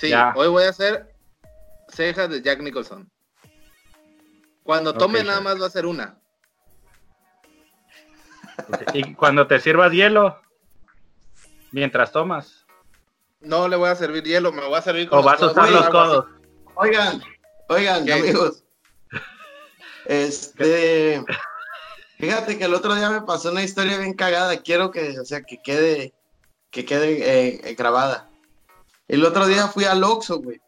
Sí, hoy voy a hacer cejas de Jack Nicholson. Cuando tome nada más va a ser una. Y cuando te sirvas hielo, mientras tomas. No le voy a servir hielo, me voy a servir con O vas a usar los codos. Oigan, oigan, amigos. Este, fíjate que el otro día me pasó una historia bien cagada. Quiero que, o sea, que quede, que quede eh, grabada. El otro día fui al Oxxo, güey.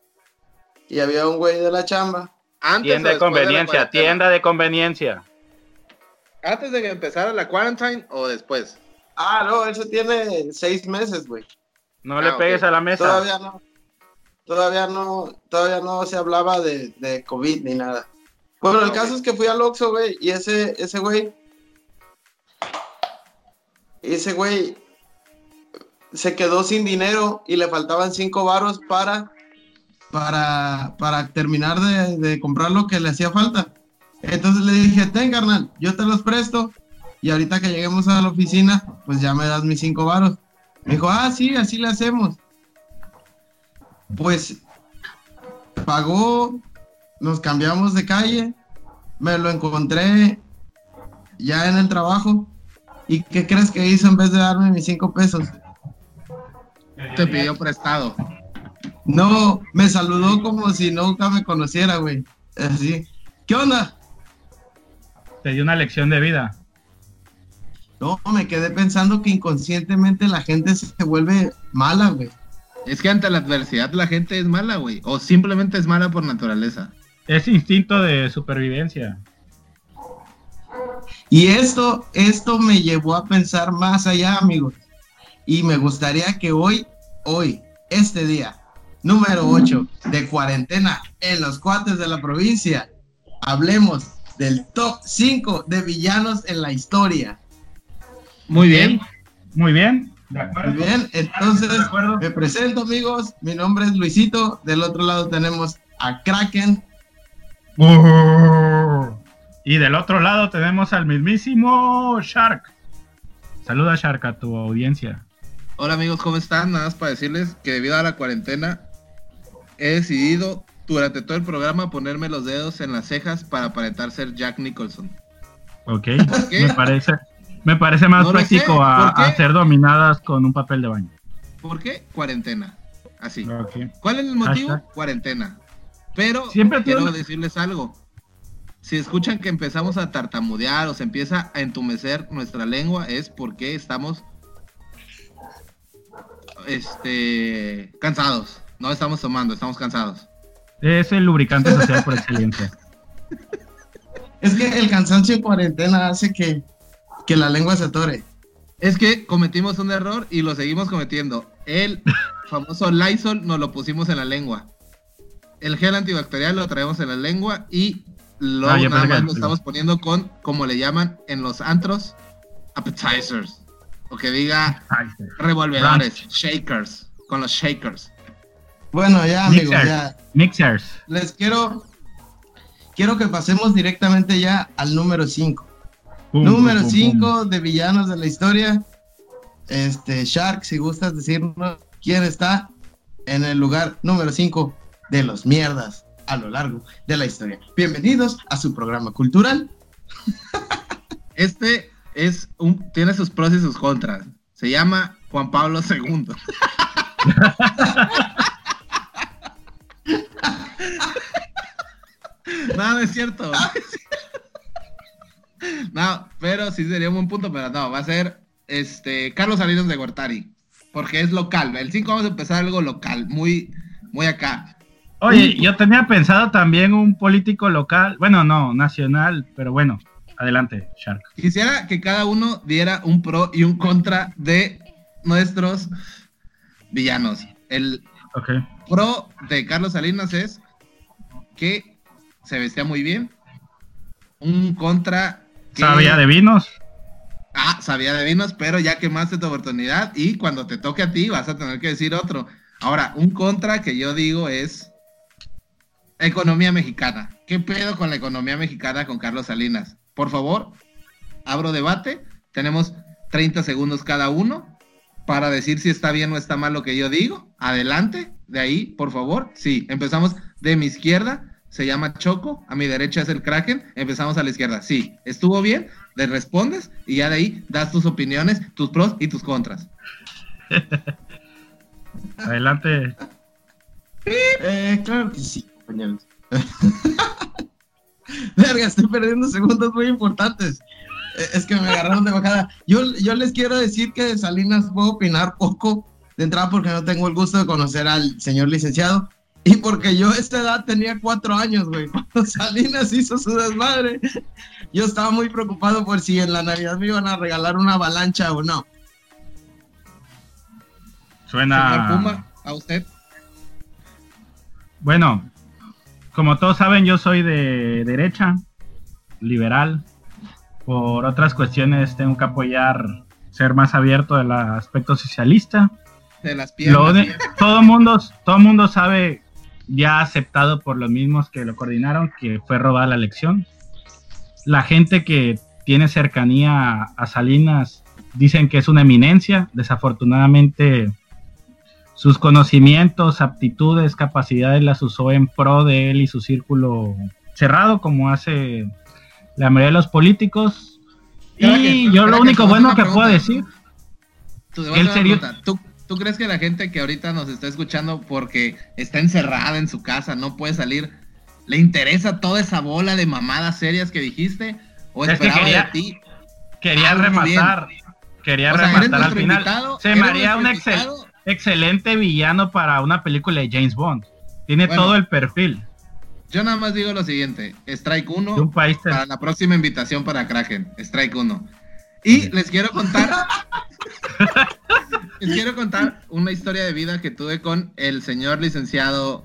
Y había un güey de la chamba. tienda de conveniencia, tienda de conveniencia. ¿Antes de que empezara la quarantine o después? Ah, no, eso tiene seis meses, güey. No le ah, pegues a la mesa. Todavía no. Todavía no, todavía no se hablaba de, de COVID ni nada. Bueno, el caso es que fui al Oxxo, güey, y ese, ese güey, ese güey se quedó sin dinero y le faltaban cinco varos para, para, para terminar de, comprar lo que le hacía falta. Entonces le dije, ten, carnal, yo te los presto y ahorita que lleguemos a la oficina, pues ya me das mis cinco varos. Me dijo, ah, sí, así le hacemos. Pues pagó nos cambiamos de calle, me lo encontré ya en el trabajo. ¿Y qué crees que hizo en vez de darme mis cinco pesos? Te pidió prestado. No, me saludó como si nunca me conociera, güey. Así. ¿Qué onda? Te dio una lección de vida. No, me quedé pensando que inconscientemente la gente se vuelve mala, güey. Es que ante la adversidad la gente es mala, güey. O simplemente es mala por naturaleza. Es instinto de supervivencia. Y esto, esto me llevó a pensar más allá, amigos. Y me gustaría que hoy, hoy, este día, número 8 de cuarentena en los cuates de la provincia, hablemos del top 5 de villanos en la historia. Muy bien, muy bien. Muy bien, entonces me presento amigos, mi nombre es Luisito, del otro lado tenemos a Kraken, y del otro lado tenemos al mismísimo Shark. Saluda Shark a tu audiencia. Hola amigos, ¿cómo están? Nada más para decirles que debido a la cuarentena he decidido durante todo el programa ponerme los dedos en las cejas para aparentar ser Jack Nicholson. Ok, me parece, me parece más práctico a, hacer dominadas con un papel de baño. ¿Por qué? Cuarentena. Así. ¿Cuál es el motivo? Cuarentena. Pero Siempre quiero decirles algo. Si escuchan que empezamos a tartamudear o se empieza a entumecer nuestra lengua, es porque estamos este cansados. No estamos tomando, estamos cansados. Es el lubricante social por excelencia. Es que el cansancio en cuarentena hace que, que la lengua se atore. Es que cometimos un error y lo seguimos cometiendo. El famoso Lysol nos lo pusimos en la lengua el gel antibacterial lo traemos en la lengua y lo ah, nada más lo estamos poniendo con, como le llaman en los antros, appetizers. O que diga revolvedores, shakers, con los shakers. Bueno, ya amigos, ya. Mixers. Les quiero, quiero que pasemos directamente ya al número 5. Número 5 de villanos de la historia. Este, Shark, si gustas decirnos quién está en el lugar número 5 de los mierdas a lo largo de la historia. Bienvenidos a su programa cultural. Este es un, tiene sus pros y sus contras. Se llama Juan Pablo II. no, no es cierto. No, pero sí sería un buen punto, pero no, va a ser este Carlos Salinas de Gortari, porque es local. El 5 vamos a empezar algo local, muy, muy acá. Oye, yo tenía pensado también un político local, bueno, no, nacional, pero bueno, adelante, Shark. Quisiera que cada uno diera un pro y un contra de nuestros villanos. El pro de Carlos Salinas es que se vestía muy bien. Un contra que... Sabía de vinos. Ah, sabía de vinos, pero ya quemaste tu oportunidad y cuando te toque a ti vas a tener que decir otro. Ahora, un contra que yo digo es Economía mexicana. ¿Qué pedo con la economía mexicana con Carlos Salinas? Por favor, abro debate. Tenemos 30 segundos cada uno para decir si está bien o está mal lo que yo digo. Adelante. De ahí, por favor, sí, empezamos de mi izquierda, se llama Choco, a mi derecha es el Kraken, empezamos a la izquierda. Sí, estuvo bien, le respondes y ya de ahí das tus opiniones, tus pros y tus contras. Adelante. Eh, claro que sí, compañeros. Verga, estoy perdiendo segundos muy importantes. Eh, es que me agarraron de bajada. Yo, yo les quiero decir que de Salinas puedo opinar poco de entrada porque no tengo el gusto de conocer al señor licenciado. Y porque yo a esta edad tenía cuatro años, güey. Cuando Salinas hizo su desmadre, yo estaba muy preocupado por si en la Navidad me iban a regalar una avalancha o no. Suena. Puma, a usted. Bueno, como todos saben, yo soy de derecha, liberal. Por otras cuestiones tengo que apoyar ser más abierto del aspecto socialista. De las piernas. todo mundo, todo mundo sabe, ya aceptado por los mismos que lo coordinaron, que fue robada la elección. La gente que tiene cercanía a Salinas dicen que es una eminencia. Desafortunadamente sus conocimientos, aptitudes, capacidades las usó en pro de él y su círculo cerrado, como hace la mayoría de los políticos. y yo lo único bueno que puedo decir. ¿Tú, ¿Tú, crees que la gente que ahorita nos está escuchando porque está encerrada en su casa, no puede salir, le interesa toda esa bola de mamadas serias que dijiste? ¿O esperaba de ti? Quería rematar. Quería rematar al final. Se me haría un excelente excelente villano para una película de James Bond. Tiene todo el perfil. Yo nada más digo lo siguiente: Strike 1 para la próxima invitación para Kraken. Strike 1. Y les quiero contar. les quiero contar una historia de vida que tuve con el señor licenciado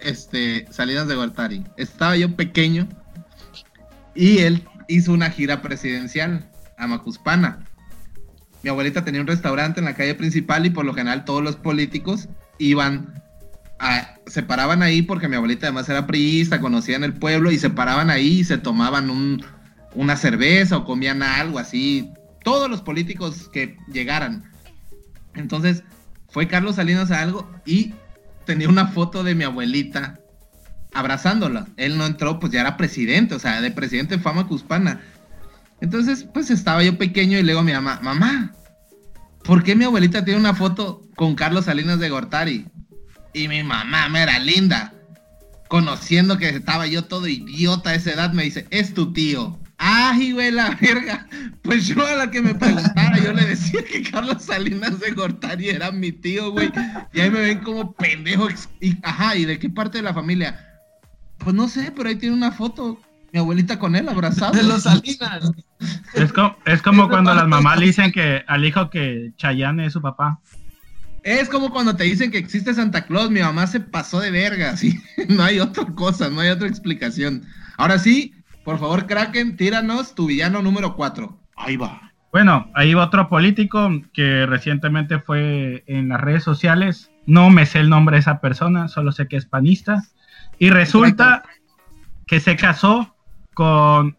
este, Salinas de Gortari. Estaba yo pequeño y él hizo una gira presidencial a Macuspana mi abuelita tenía un restaurante en la calle principal y por lo general todos los políticos iban a, se paraban ahí porque mi abuelita además era priista, conocían el pueblo y se paraban ahí y se tomaban un, una cerveza o comían algo así. Todos los políticos que llegaran. Entonces fue Carlos Salinas a algo y tenía una foto de mi abuelita abrazándola. Él no entró, pues ya era presidente, o sea, de presidente de fama cuspana. Entonces, pues estaba yo pequeño y le digo a mi mamá, mamá, ¿por qué mi abuelita tiene una foto con Carlos Salinas de Gortari? Y mi mamá, me era linda, conociendo que estaba yo todo idiota a esa edad, me dice, es tu tío. ¡Ay, güey, la verga! Pues yo a la que me preguntara, yo le decía que Carlos Salinas de Gortari era mi tío, güey. Y ahí me ven como pendejo. Ajá, ¿y de qué parte de la familia? Pues no sé, pero ahí tiene una foto mi abuelita con él abrazado. De los Salinas. Es como, cuando las mamás le dicen que al hijo que Chayanne es su papá. Es como cuando te dicen que existe Santa Claus, mi mamá se pasó de verga, ¿sí? No hay otra cosa, no hay otra explicación. Ahora sí, por favor, Kraken, tíranos tu villano número 4. Ahí va. Bueno, ahí va otro político que recientemente fue en las redes sociales. No me sé el nombre de esa persona, solo sé que es panista. Y resulta que se casó con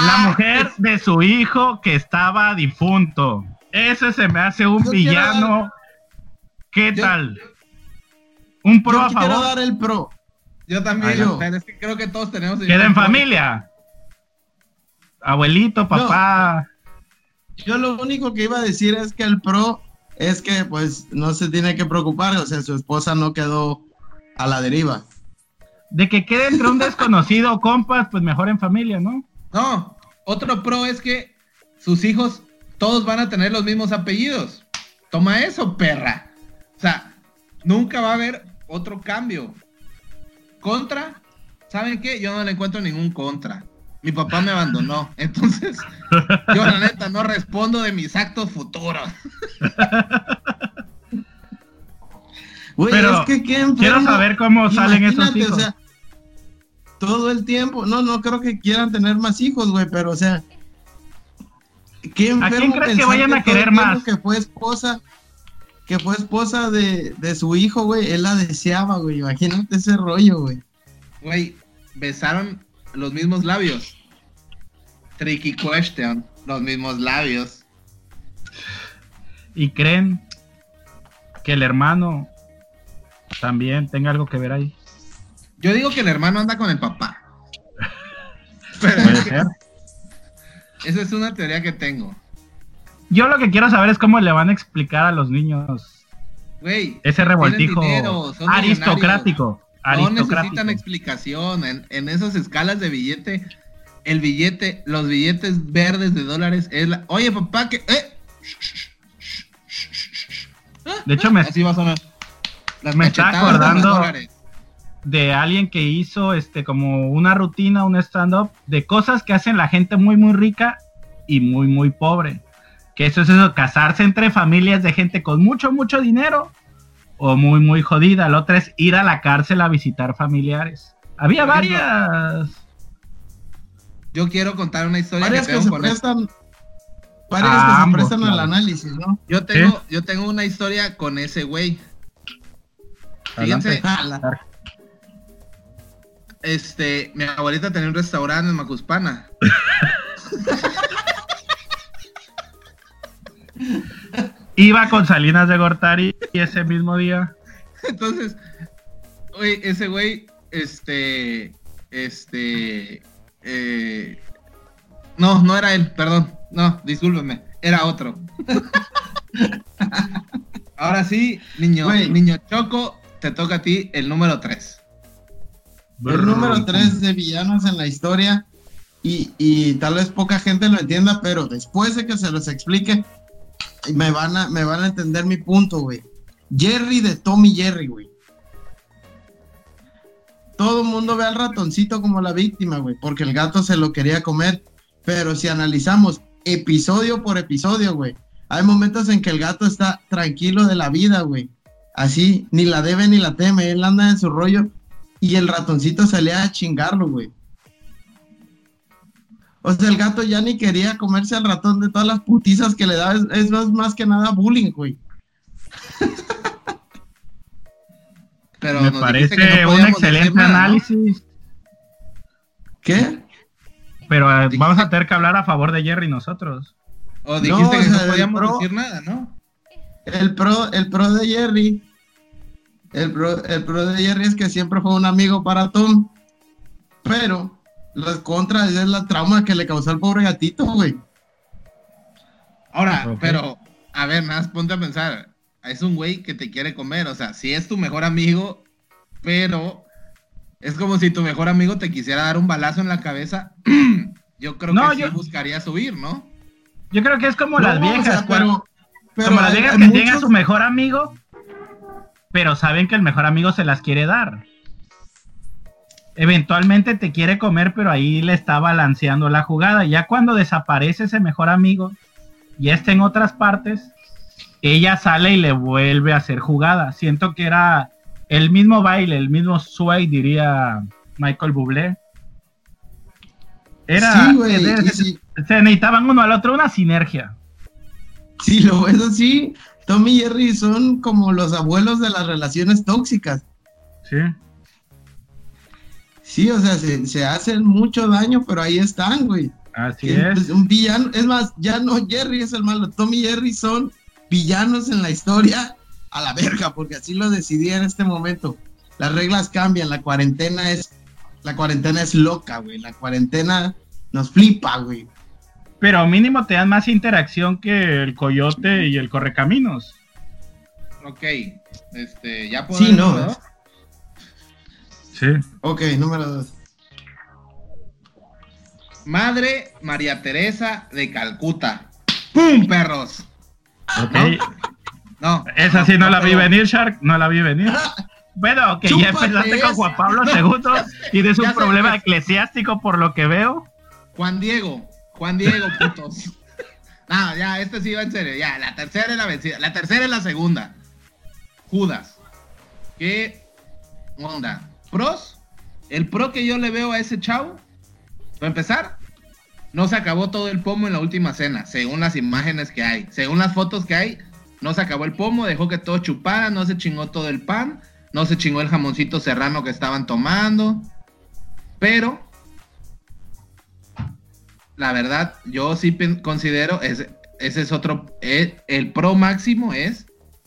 la mujer de su hijo que estaba difunto. Ese se me hace un villano. ¿Qué tal? Un pro a favor. Quiero dar el pro. Yo también, yo. es que creo que todos tenemos. Queda en familia. Abuelito, papá. Yo lo único que iba a decir es que el pro es que pues no se tiene que preocupar, o sea, su esposa no quedó a la deriva de que quede entre un desconocido compas, pues mejor en familia, ¿no? No, otro pro es que sus hijos todos van a tener los mismos apellidos. Toma eso, perra. O sea, nunca va a haber otro cambio. Contra, ¿saben qué? Yo no le encuentro ningún contra. Mi papá me abandonó. Entonces, yo la neta no respondo de mis actos futuros. Pero quiero saber cómo salen esos hijos. Todo el tiempo, no, no creo que quieran tener más hijos, güey, pero o sea, ¿qué ¿a quién crees que vayan a querer más? Que fue esposa, que fue esposa de, de su hijo, güey, él la deseaba, güey, imagínate ese rollo, güey. Güey, besaron los mismos labios. Tricky question, los mismos labios. ¿Y creen que el hermano también tenga algo que ver ahí. Yo digo que el hermano anda con el papá. Puede ser. Esa es una teoría que tengo. Yo lo que quiero saber es cómo le van a explicar a los niños Güey, ese revoltijo tienen dinero, son aristocrático. no necesitan explicación. En, en esas escalas de billete, el billete, los billetes verdes de dólares es la. Oye, papá, que. ¡Eh! De hecho, me, Así va a sonar. Las Me está de acordando- dólares. De alguien que hizo este como una rutina, un stand-up de cosas que hacen la gente muy muy rica y muy muy pobre. Que eso es eso, casarse entre familias de gente con mucho mucho dinero o muy muy jodida. La otra es ir a la cárcel a visitar familiares. Había Por ejemplo, varias. Yo quiero contar una historia Varias que se prestan. Varias Ah, que se ambos, prestan al análisis, ¿no? Yo tengo, yo tengo una historia con ese güey. Fíjense, Adelante. Este, mi abuelita tenía un restaurante en Macuspana. Iba con Salinas de Gortari y ese mismo día. Entonces, güey, ese güey, este, este, eh, no, no era él, perdón, no, discúlpeme, era otro. Ahora sí, niño, niño Choco, te toca a ti el número 3. El número 3 de villanos en la historia. Y, y tal vez poca gente lo entienda, pero después de que se los explique, me van a, me van a entender mi punto, güey. Jerry de Tommy Jerry, güey. Todo el mundo ve al ratoncito como la víctima, güey, porque el gato se lo quería comer. Pero si analizamos episodio por episodio, güey, hay momentos en que el gato está tranquilo de la vida, güey. Así, ni la debe ni la teme, él anda en su rollo y el ratoncito salía a chingarlo, güey. O sea, el gato ya ni quería comerse al ratón de todas las putizas que le daba. Es, es más, más que nada bullying, güey. Pero Me parece no un excelente nada, ¿no? análisis. ¿Qué? Pero eh, vamos a tener que hablar a favor de Jerry nosotros. O dijiste No, que o no sea, podíamos pro- decir nada, ¿no? El pro, el pro de Jerry. El pro, el pro de Jerry es que siempre fue un amigo para Tom. Pero las contras es la trauma que le causó al pobre gatito, güey. Ahora, pero, a ver, nada más ponte a pensar. Es un güey que te quiere comer, o sea, sí es tu mejor amigo, pero es como si tu mejor amigo te quisiera dar un balazo en la cabeza. yo creo No, que sí yo- buscarías huir, ¿no? Yo creo que es como No, las o viejas, sea, cuando- pero, pero como las viejas que tienen a muchos- su mejor amigo, pero saben que el mejor amigo se las quiere dar. Eventualmente te quiere comer, pero ahí le está balanceando la jugada. Ya cuando desaparece ese mejor amigo, ya está en otras partes, ella sale y le vuelve a hacer jugada. Siento que era el mismo baile, el mismo sway, diría Michael Bublé. Era, Sí, güey. se- y se- si- se necesitaban uno al otro una sinergia. Si lo ves así, Tommy y Jerry son como los abuelos de las relaciones tóxicas. Sí. Sí, o sea, se, se hacen mucho daño, pero ahí están, güey. Así es. pues, un villano, es más, ya no Jerry es el malo, Tommy y Jerry son villanos en la historia a la verga, porque así lo decidí en este momento. Las reglas cambian, la cuarentena es, la cuarentena es loca, güey. La cuarentena nos flipa, güey. Pero mínimo te dan más interacción que el coyote y el correcaminos. Ok, este, ya puedo. Sí, no, número es- dos? Sí. Ok, número dos. Madre María Teresa de Calcuta. ¡Pum, perros! Ok. No. Esa sí no la vi pero- venir, Shark. No la vi venir. Bueno, que ya Chúpate empezaste con. Juan Pablo II. Tienes un Ya problema ya- eclesiástico por lo que veo. Juan Diego, Juan Diego, putos. No, ya, este sí va en serio. Ya, la tercera es la vencida. La tercera es la segunda. Judas. ¿Qué onda? Pros. El pro que yo le veo a ese chavo, para empezar, no se acabó todo el pomo en la última cena, según las imágenes que hay. Según las fotos que hay, no se acabó el pomo, dejó que todo chupara, no se chingó todo el pan, no se chingó el jamoncito serrano que estaban tomando. Pero la verdad, yo sí considero, ese, ese es otro, eh, el pro máximo es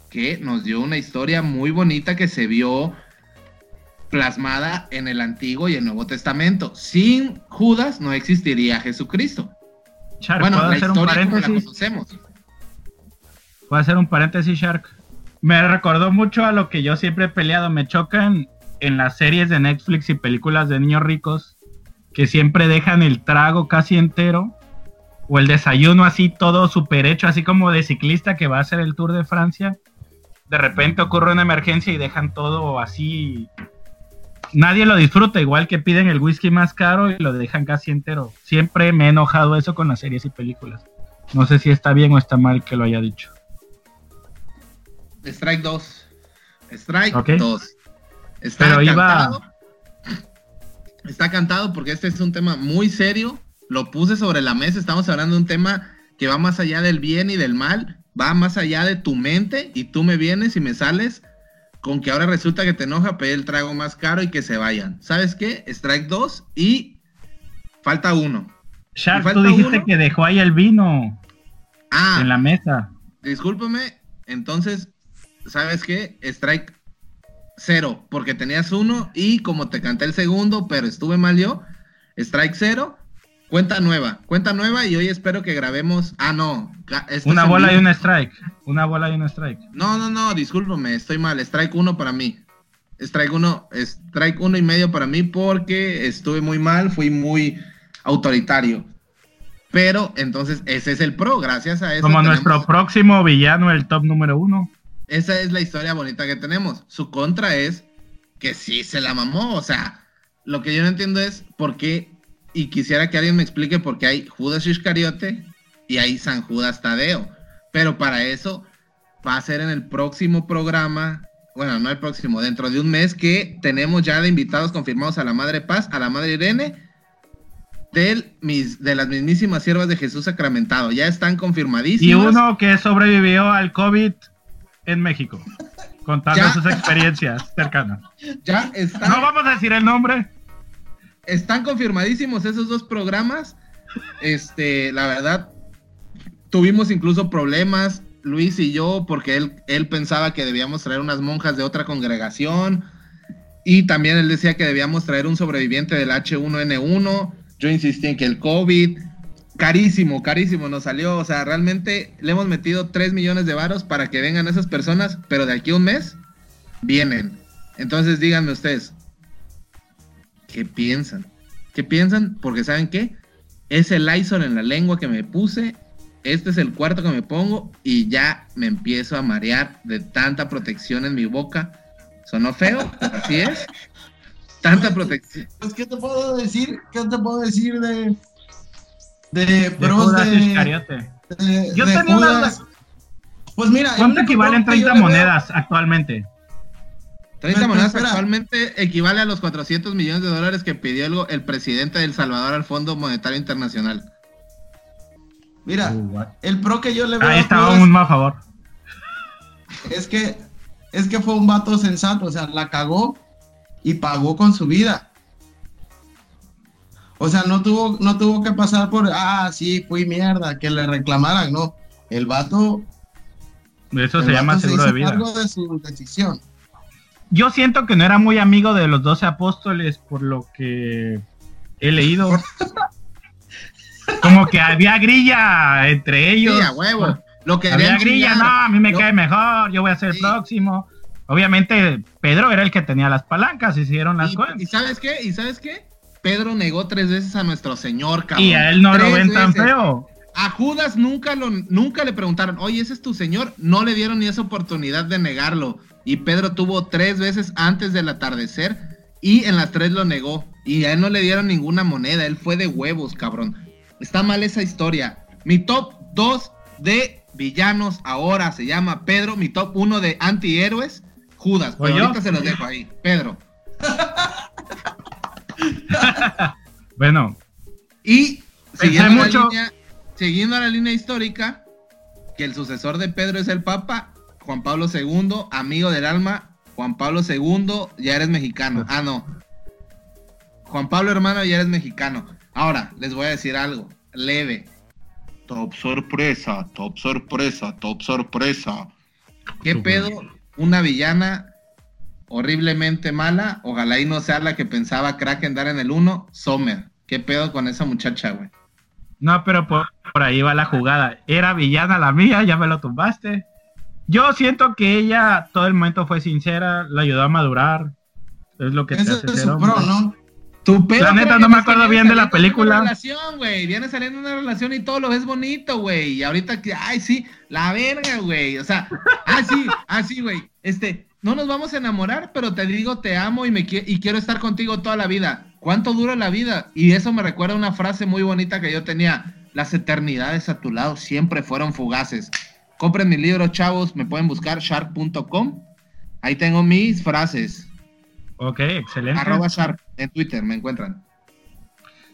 que nos dio una historia muy bonita que se vio plasmada en el Antiguo y el Nuevo Testamento. Sin Judas no existiría Jesucristo. bueno, la historia un paréntesis? conocemos. Voy a hacer un paréntesis, Shark. Me recordó mucho a lo que yo siempre he peleado. Me chocan en las series de Netflix y películas de niños ricos que siempre dejan el trago casi entero o el desayuno así todo súper hecho, así como de ciclista que va a hacer el Tour de Francia. De repente ocurre una emergencia y dejan todo así. Nadie lo disfruta, igual que piden el whisky más caro y lo dejan casi entero. Siempre me he enojado eso con las series y películas. No sé si está bien o está mal que lo haya dicho. Strike 2. Strike 2. Está cantado. Está cantado porque este es un tema muy serio. Lo puse sobre la mesa. Estamos hablando de un tema que va más allá del bien y del mal. Va más allá de tu mente y tú me vienes y me sales con que ahora resulta que te enoja pedir el trago más caro y que se vayan. ¿Sabes qué? Strike 2 y falta uno. Shark, tú dijiste que dejó ahí el vino ah, en la mesa. Discúlpame, entonces, ¿sabes qué? Strike cero, porque tenías uno y como te canté el segundo, pero estuve mal yo, strike cero, cuenta nueva, cuenta nueva y hoy espero que grabemos. Ah, no. Una bola y un strike. Una bola y un strike. No, no, no, discúlpame, estoy mal. Strike uno para mí. Strike uno, strike uno y medio para mí porque estuve muy mal, fui muy autoritario. Pero entonces ese es el pro, gracias a eso. Como nuestro próximo villano, el top número uno. Esa es la historia bonita que tenemos. Su contra es que sí se la mamó. O sea, lo que yo no entiendo es por qué, y quisiera que alguien me explique por qué hay Judas Iscariote y hay San Judas Tadeo. Pero para eso va a ser en el próximo programa, bueno, no el próximo, dentro de un mes que tenemos ya de invitados confirmados a la Madre Paz, a la Madre Irene, del, mis, de las mismísimas siervas de Jesús sacramentado. Ya están confirmadísimos. Y uno que sobrevivió al COVID en México, contando sus experiencias cercanas. Ya está. No vamos a decir el nombre. Están confirmadísimos esos dos programas. Este, la verdad, tuvimos incluso problemas, Luis y yo, porque él, él pensaba que debíamos traer unas monjas de otra congregación. Y también él decía que debíamos traer un sobreviviente del H1N1. Yo insistí en que el COVID carísimo, carísimo nos salió. O sea, realmente le hemos metido 3 millones de varos para que vengan esas personas, pero de aquí a un mes vienen. Entonces díganme ustedes, ¿qué piensan? ¿Qué piensan? Porque ¿saben qué? Es el Lysol en la lengua que me puse. Este es el cuarto que me pongo y ya me empiezo a marear de tanta protección en mi boca. ¿Sonó feo? Así es. Tanta protección. Pues, ¿qué te puedo decir? ¿Qué te puedo decir de, de pros de, Yo tenía una... Pues mira, ¿cuánto equivalen 30 monedas actualmente? 30 monedas actualmente equivale a los 400 millones de dólares que pidió el, el presidente de El Salvador al Fondo Monetario Internacional. Mira, uh, el pro que yo le veo Ahí estábamos más a favor. Es que es que fue un vato sensato, o sea, la cagó y pagó con su vida. O sea, no tuvo, no tuvo que pasar por, ah, sí, fui mierda, que le reclamaran, no. El vato. Eso se llama seguro de vida. de su decisión. Yo siento que no era muy amigo de los doce apóstoles, por lo que he leído. Como que había grilla entre ellos. Sí, huevo. Lo que había grilla, no, a mí me cae mejor, yo voy a ser el próximo. Obviamente, Pedro era el que tenía las palancas, hicieron las cosas. ¿Y sabes qué? ¿Y sabes qué? Pedro negó tres veces a nuestro Señor, cabrón. Y a él no lo ven tan feo. A Judas nunca, lo, nunca le preguntaron, oye, ese es tu Señor. No le dieron ni esa oportunidad de negarlo. Y Pedro tuvo tres veces antes del atardecer y en las tres lo negó. Y a él no le dieron ninguna moneda. Él fue de huevos, cabrón. Está mal esa historia. Mi top 2 de villanos ahora se llama Pedro. Mi top 1 de antihéroes, Judas. Pero ahorita se los dejo ahí. Pedro. bueno. Y siguiendo, la línea, siguiendo la línea histórica, que el sucesor de Pedro es el Papa, Juan Pablo II, amigo del alma, Juan Pablo II, ya eres mexicano. Ah, no. Juan Pablo hermano, ya eres mexicano. Ahora, les voy a decir algo, leve. Top sorpresa, top sorpresa, top sorpresa. ¿Qué pedo? Una villana horriblemente mala. Ojalá y no sea la que pensaba Kraken dar en el 1. Sommer. ¿Qué pedo con esa muchacha, güey? No, pero por, ahí va la jugada. Era villana la mía, ya me lo tumbaste. Yo siento que ella todo el momento fue sincera, la ayudó a madurar. Es lo que te hace ser hombre. ¿no? Tu pedo la neta no me acuerdo bien de la película. Una relación, güey. Viene saliendo una relación y todo lo ves bonito, güey. Y ahorita que, ay, sí, la verga, güey. O sea, ah, sí, ah, sí, güey. Este, no nos vamos a enamorar, pero te digo, te amo y, me y quiero estar contigo toda la vida. ¿Cuánto dura la vida? Y eso me recuerda una frase muy bonita que yo tenía. Las eternidades a tu lado siempre fueron fugaces. Compren mi libro, chavos. Me pueden buscar shark.com. Ahí tengo mis frases. Ok, excelente. Arroba Sharp en Twitter, me encuentran.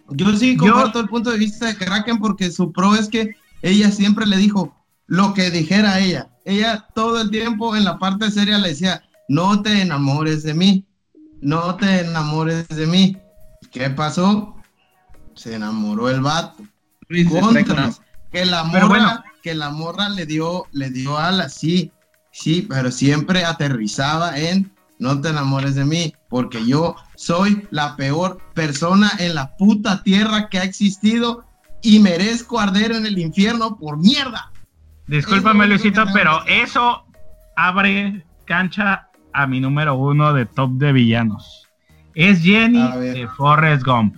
Yo sí comparto el punto de vista de Kraken porque su pro es que ella siempre le dijo lo que dijera ella. Ella todo el tiempo en la parte seria le decía, no te enamores de mí, no te enamores de mí. ¿Qué pasó? Se enamoró el vato. Contra, que la morra, que la morra le dio, le dio alas, sí, sí, pero siempre aterrizaba en no te enamores de mí, porque yo soy la peor persona en la puta tierra que ha existido y merezco arder en el infierno por mierda. Discúlpame, Luisito, pero eso abre cancha a mi número uno de top de villanos. Es Jenny de Forrest Gump.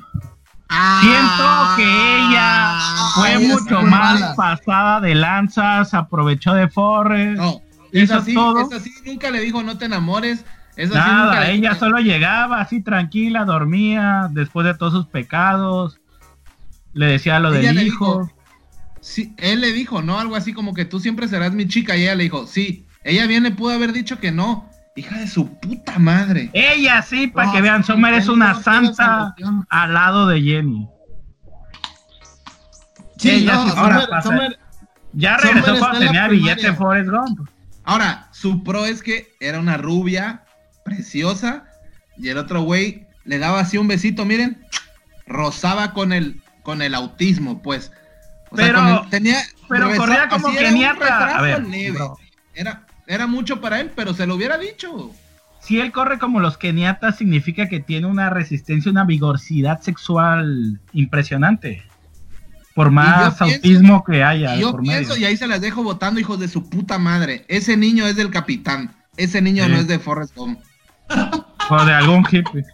Ah, Siento que ella fue mucho más pasada de lanzas, aprovechó de Forrest. No, es así, todo. nunca le dijo no te enamores, Nada, ella solo llegaba así tranquila, dormía después de todos sus pecados. Le decía lo del hijo. Sí, él le dijo, ¿no? Algo así como que tú siempre serás mi chica. Y ella le dijo, sí. Ella viene, pudo haber dicho que no. Hija de su puta madre. Ella sí, para que vean, Sommer es una santa al lado de Jenny. Sí, ella ahora, ya regresó cuando tenía billete Forrest Gump. Ahora, su pro es que era una rubia preciosa. Y el otro güey le daba así un besito, miren, rozaba con el, con el autismo, pues. Pero tenía, pero corría como que A Era, era mucho para él, pero se lo hubiera dicho. Si él corre como los keniatas, significa que tiene una resistencia, una vigorosidad sexual impresionante. Por más autismo que haya. Y yo pienso, y ahí se las dejo votando, hijos de su puta madre. Ese niño es del capitán. Ese niño no es de Forrest Gump. O de algún hippie.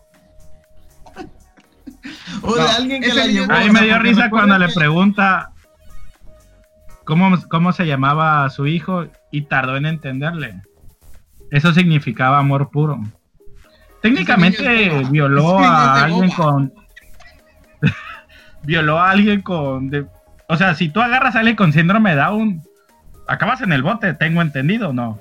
O de alguien que la llevó. A mí me dio risa cuando le pregunta cómo, cómo se llamaba a su hijo y tardó en entenderle. Eso significaba amor puro. Técnicamente violó a alguien con. violó a alguien con. O sea, si tú agarras a alguien con síndrome de Down, acabas en el bote, tengo entendido, ¿no?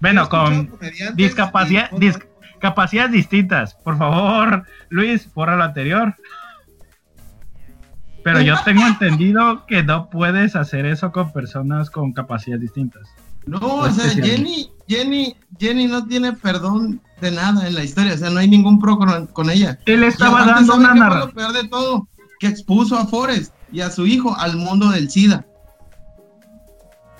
Bueno, con discapacidad, discapacidades distintas. Por favor, Luis, porra lo anterior. Pero yo tengo entendido que no puedes hacer eso con personas con capacidades distintas. No, o sea, Jenny, Jenny, Jenny no tiene perdón de nada en la historia, o sea, no hay ningún pro con, ella. Él estaba dando una narración. peor de todo, que expuso a Forrest y a su hijo al mundo del SIDA.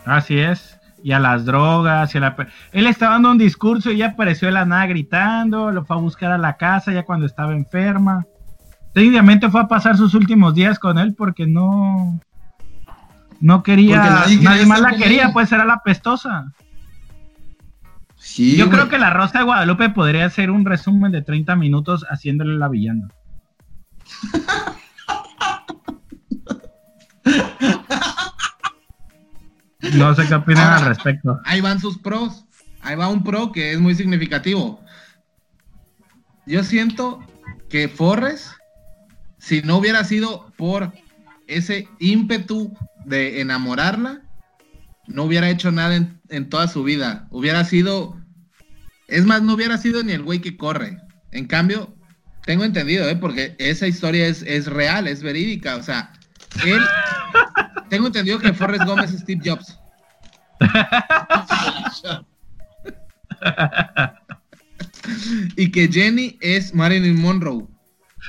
Así es y a las drogas. Y a la... Él estaba dando un discurso y ya apareció de la nada gritando, lo fue a buscar a la casa ya cuando estaba enferma. Técnicamente fue a pasar sus últimos días con él porque no, no quería, nadie, más la quería, pues era la pestosa. Yo creo que la Rosa de Guadalupe podría hacer un resumen de 30 minutos haciéndole la villana. No sé qué opinan al respecto. Ahí van sus pros. Ahí va un pro que es muy significativo. Yo siento que Forres, si no hubiera sido por ese ímpetu de enamorarla, no hubiera hecho nada en, toda su vida. Hubiera sido, es más, no hubiera sido ni el güey que corre. En cambio, tengo entendido, ¿eh? porque esa historia es, es real, es verídica. O sea, él tengo entendido que Forrest Gómez es Steve Jobs. y que Jenny es Marilyn Monroe.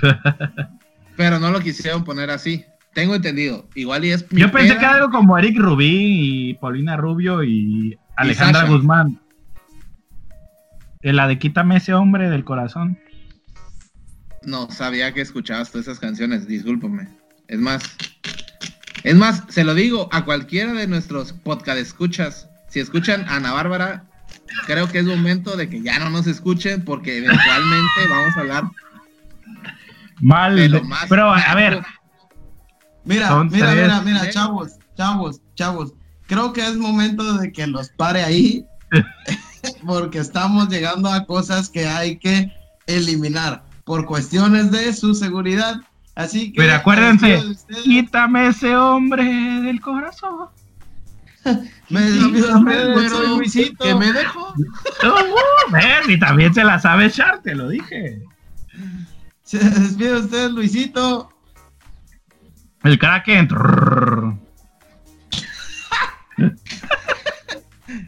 Pero no lo quisieron poner así. Tengo entendido. Igual y es. Yo pensé que era algo como Eric Rubin y Paulina Rubio y Alejandra Guzmán. La de Quítame ese hombre del corazón. No sabía que escuchabas todas esas canciones, discúlpame. Es más, es más, se lo digo a cualquiera de nuestros podcast escuchas. Si escuchan a Ana Bárbara, creo que es momento de que ya no nos escuchen porque eventualmente vamos a hablar mal. pero a ver. Mira, mira, mira, mira, chavos, chavos, chavos. Creo que es momento de que los pare ahí porque estamos llegando a cosas que hay que eliminar por cuestiones de su seguridad. Así que. Pero acuérdense, quítame ese hombre del corazón. me despido de. Que me dejo. Uh, y también se la sabe Char, te lo dije. Se despide usted, Luisito. El Kraken.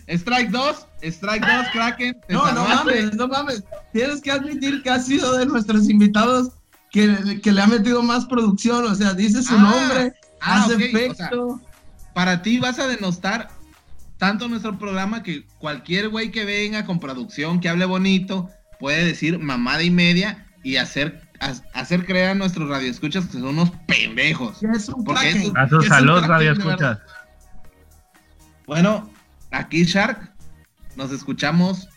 Strike 2, Strike 2, Kraken. No, no mames, no mames. Tienes que admitir que ha sido de nuestros invitados que, le ha metido más producción. O sea, dice su ah, nombre, ah, hace efecto. para ti vas a denostar tanto nuestro programa que cualquier güey que venga con producción, que hable bonito, puede decir mamada y media y hacer hacer creer a nuestros radioescuchas que son unos pendejos. Es un porque a su salud, radioescuchas. Bueno, aquí Shark, nos escuchamos.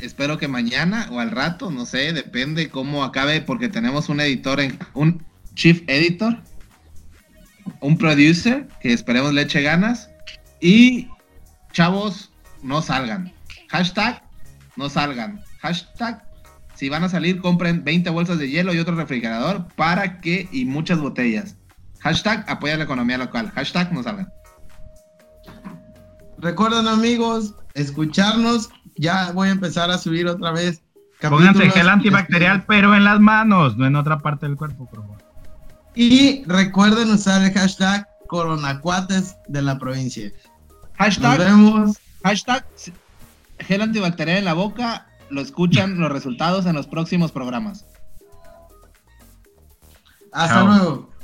Espero que mañana o al rato, no sé, depende cómo acabe, porque tenemos un editor, en, un chief editor, un producer, que esperemos le eche ganas. Y chavos, no salgan. Hashtag, no salgan. Hashtag, si van a salir, compren 20 bolsas de hielo y otro refrigerador para que, y muchas botellas. Hashtag, apoya la economía local. Hashtag, no salgan. Recuerden amigos, escucharnos. Ya voy a empezar a subir otra vez. Pónganse gel antibacterial, pero en las manos, no en otra parte del cuerpo, por favor. Y recuerden usar el hashtag coronacuates de la provincia. Hashtag, Nos vemos. Hashtag gel antibacterial en la boca. Lo escuchan los resultados en los próximos programas. Hasta luego.